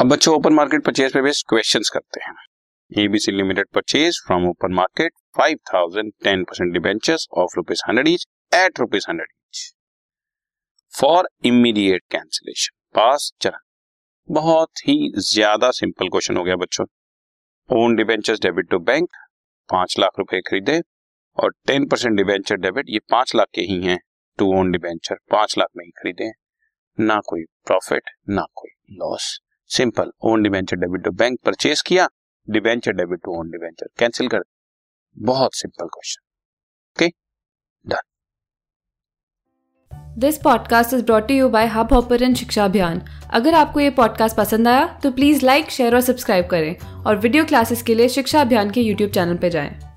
अब बच्चों open market purchase पे बेस्ड क्वेश्चंस करते हैं। ABC limited purchase from open market five thousand ten percent debentures of rupees hundred each at rupees hundred each for immediate cancellation pass चरण। बहुत ही ज़्यादा simple question हो गया बच्चों। Own debentures debit to bank पाँच लाख रुपए खरीदे और टेन परसेंट डिबेंचर डेबिट ये पाँच लाख के ही हैं। टू ओन डिबेंचर पाँच लाख में ही खरीदे। ना कोई प्रॉफिट ना कोई loss simple own debenture debit to bank purchase किया debenture debit to own debenture cancel कर बहुत simple question okay done this podcast is brought you by hub hopper शिक्षा अभियान अगर आपको ये पॉडकास्ट पसंद आया तो प्लीज़ लाइक शेयर और सब्सक्राइब करें और वीडियो क्लासेस के लिए शिक्षा अभियान के यूट्यूब चैनल पर जाएँ।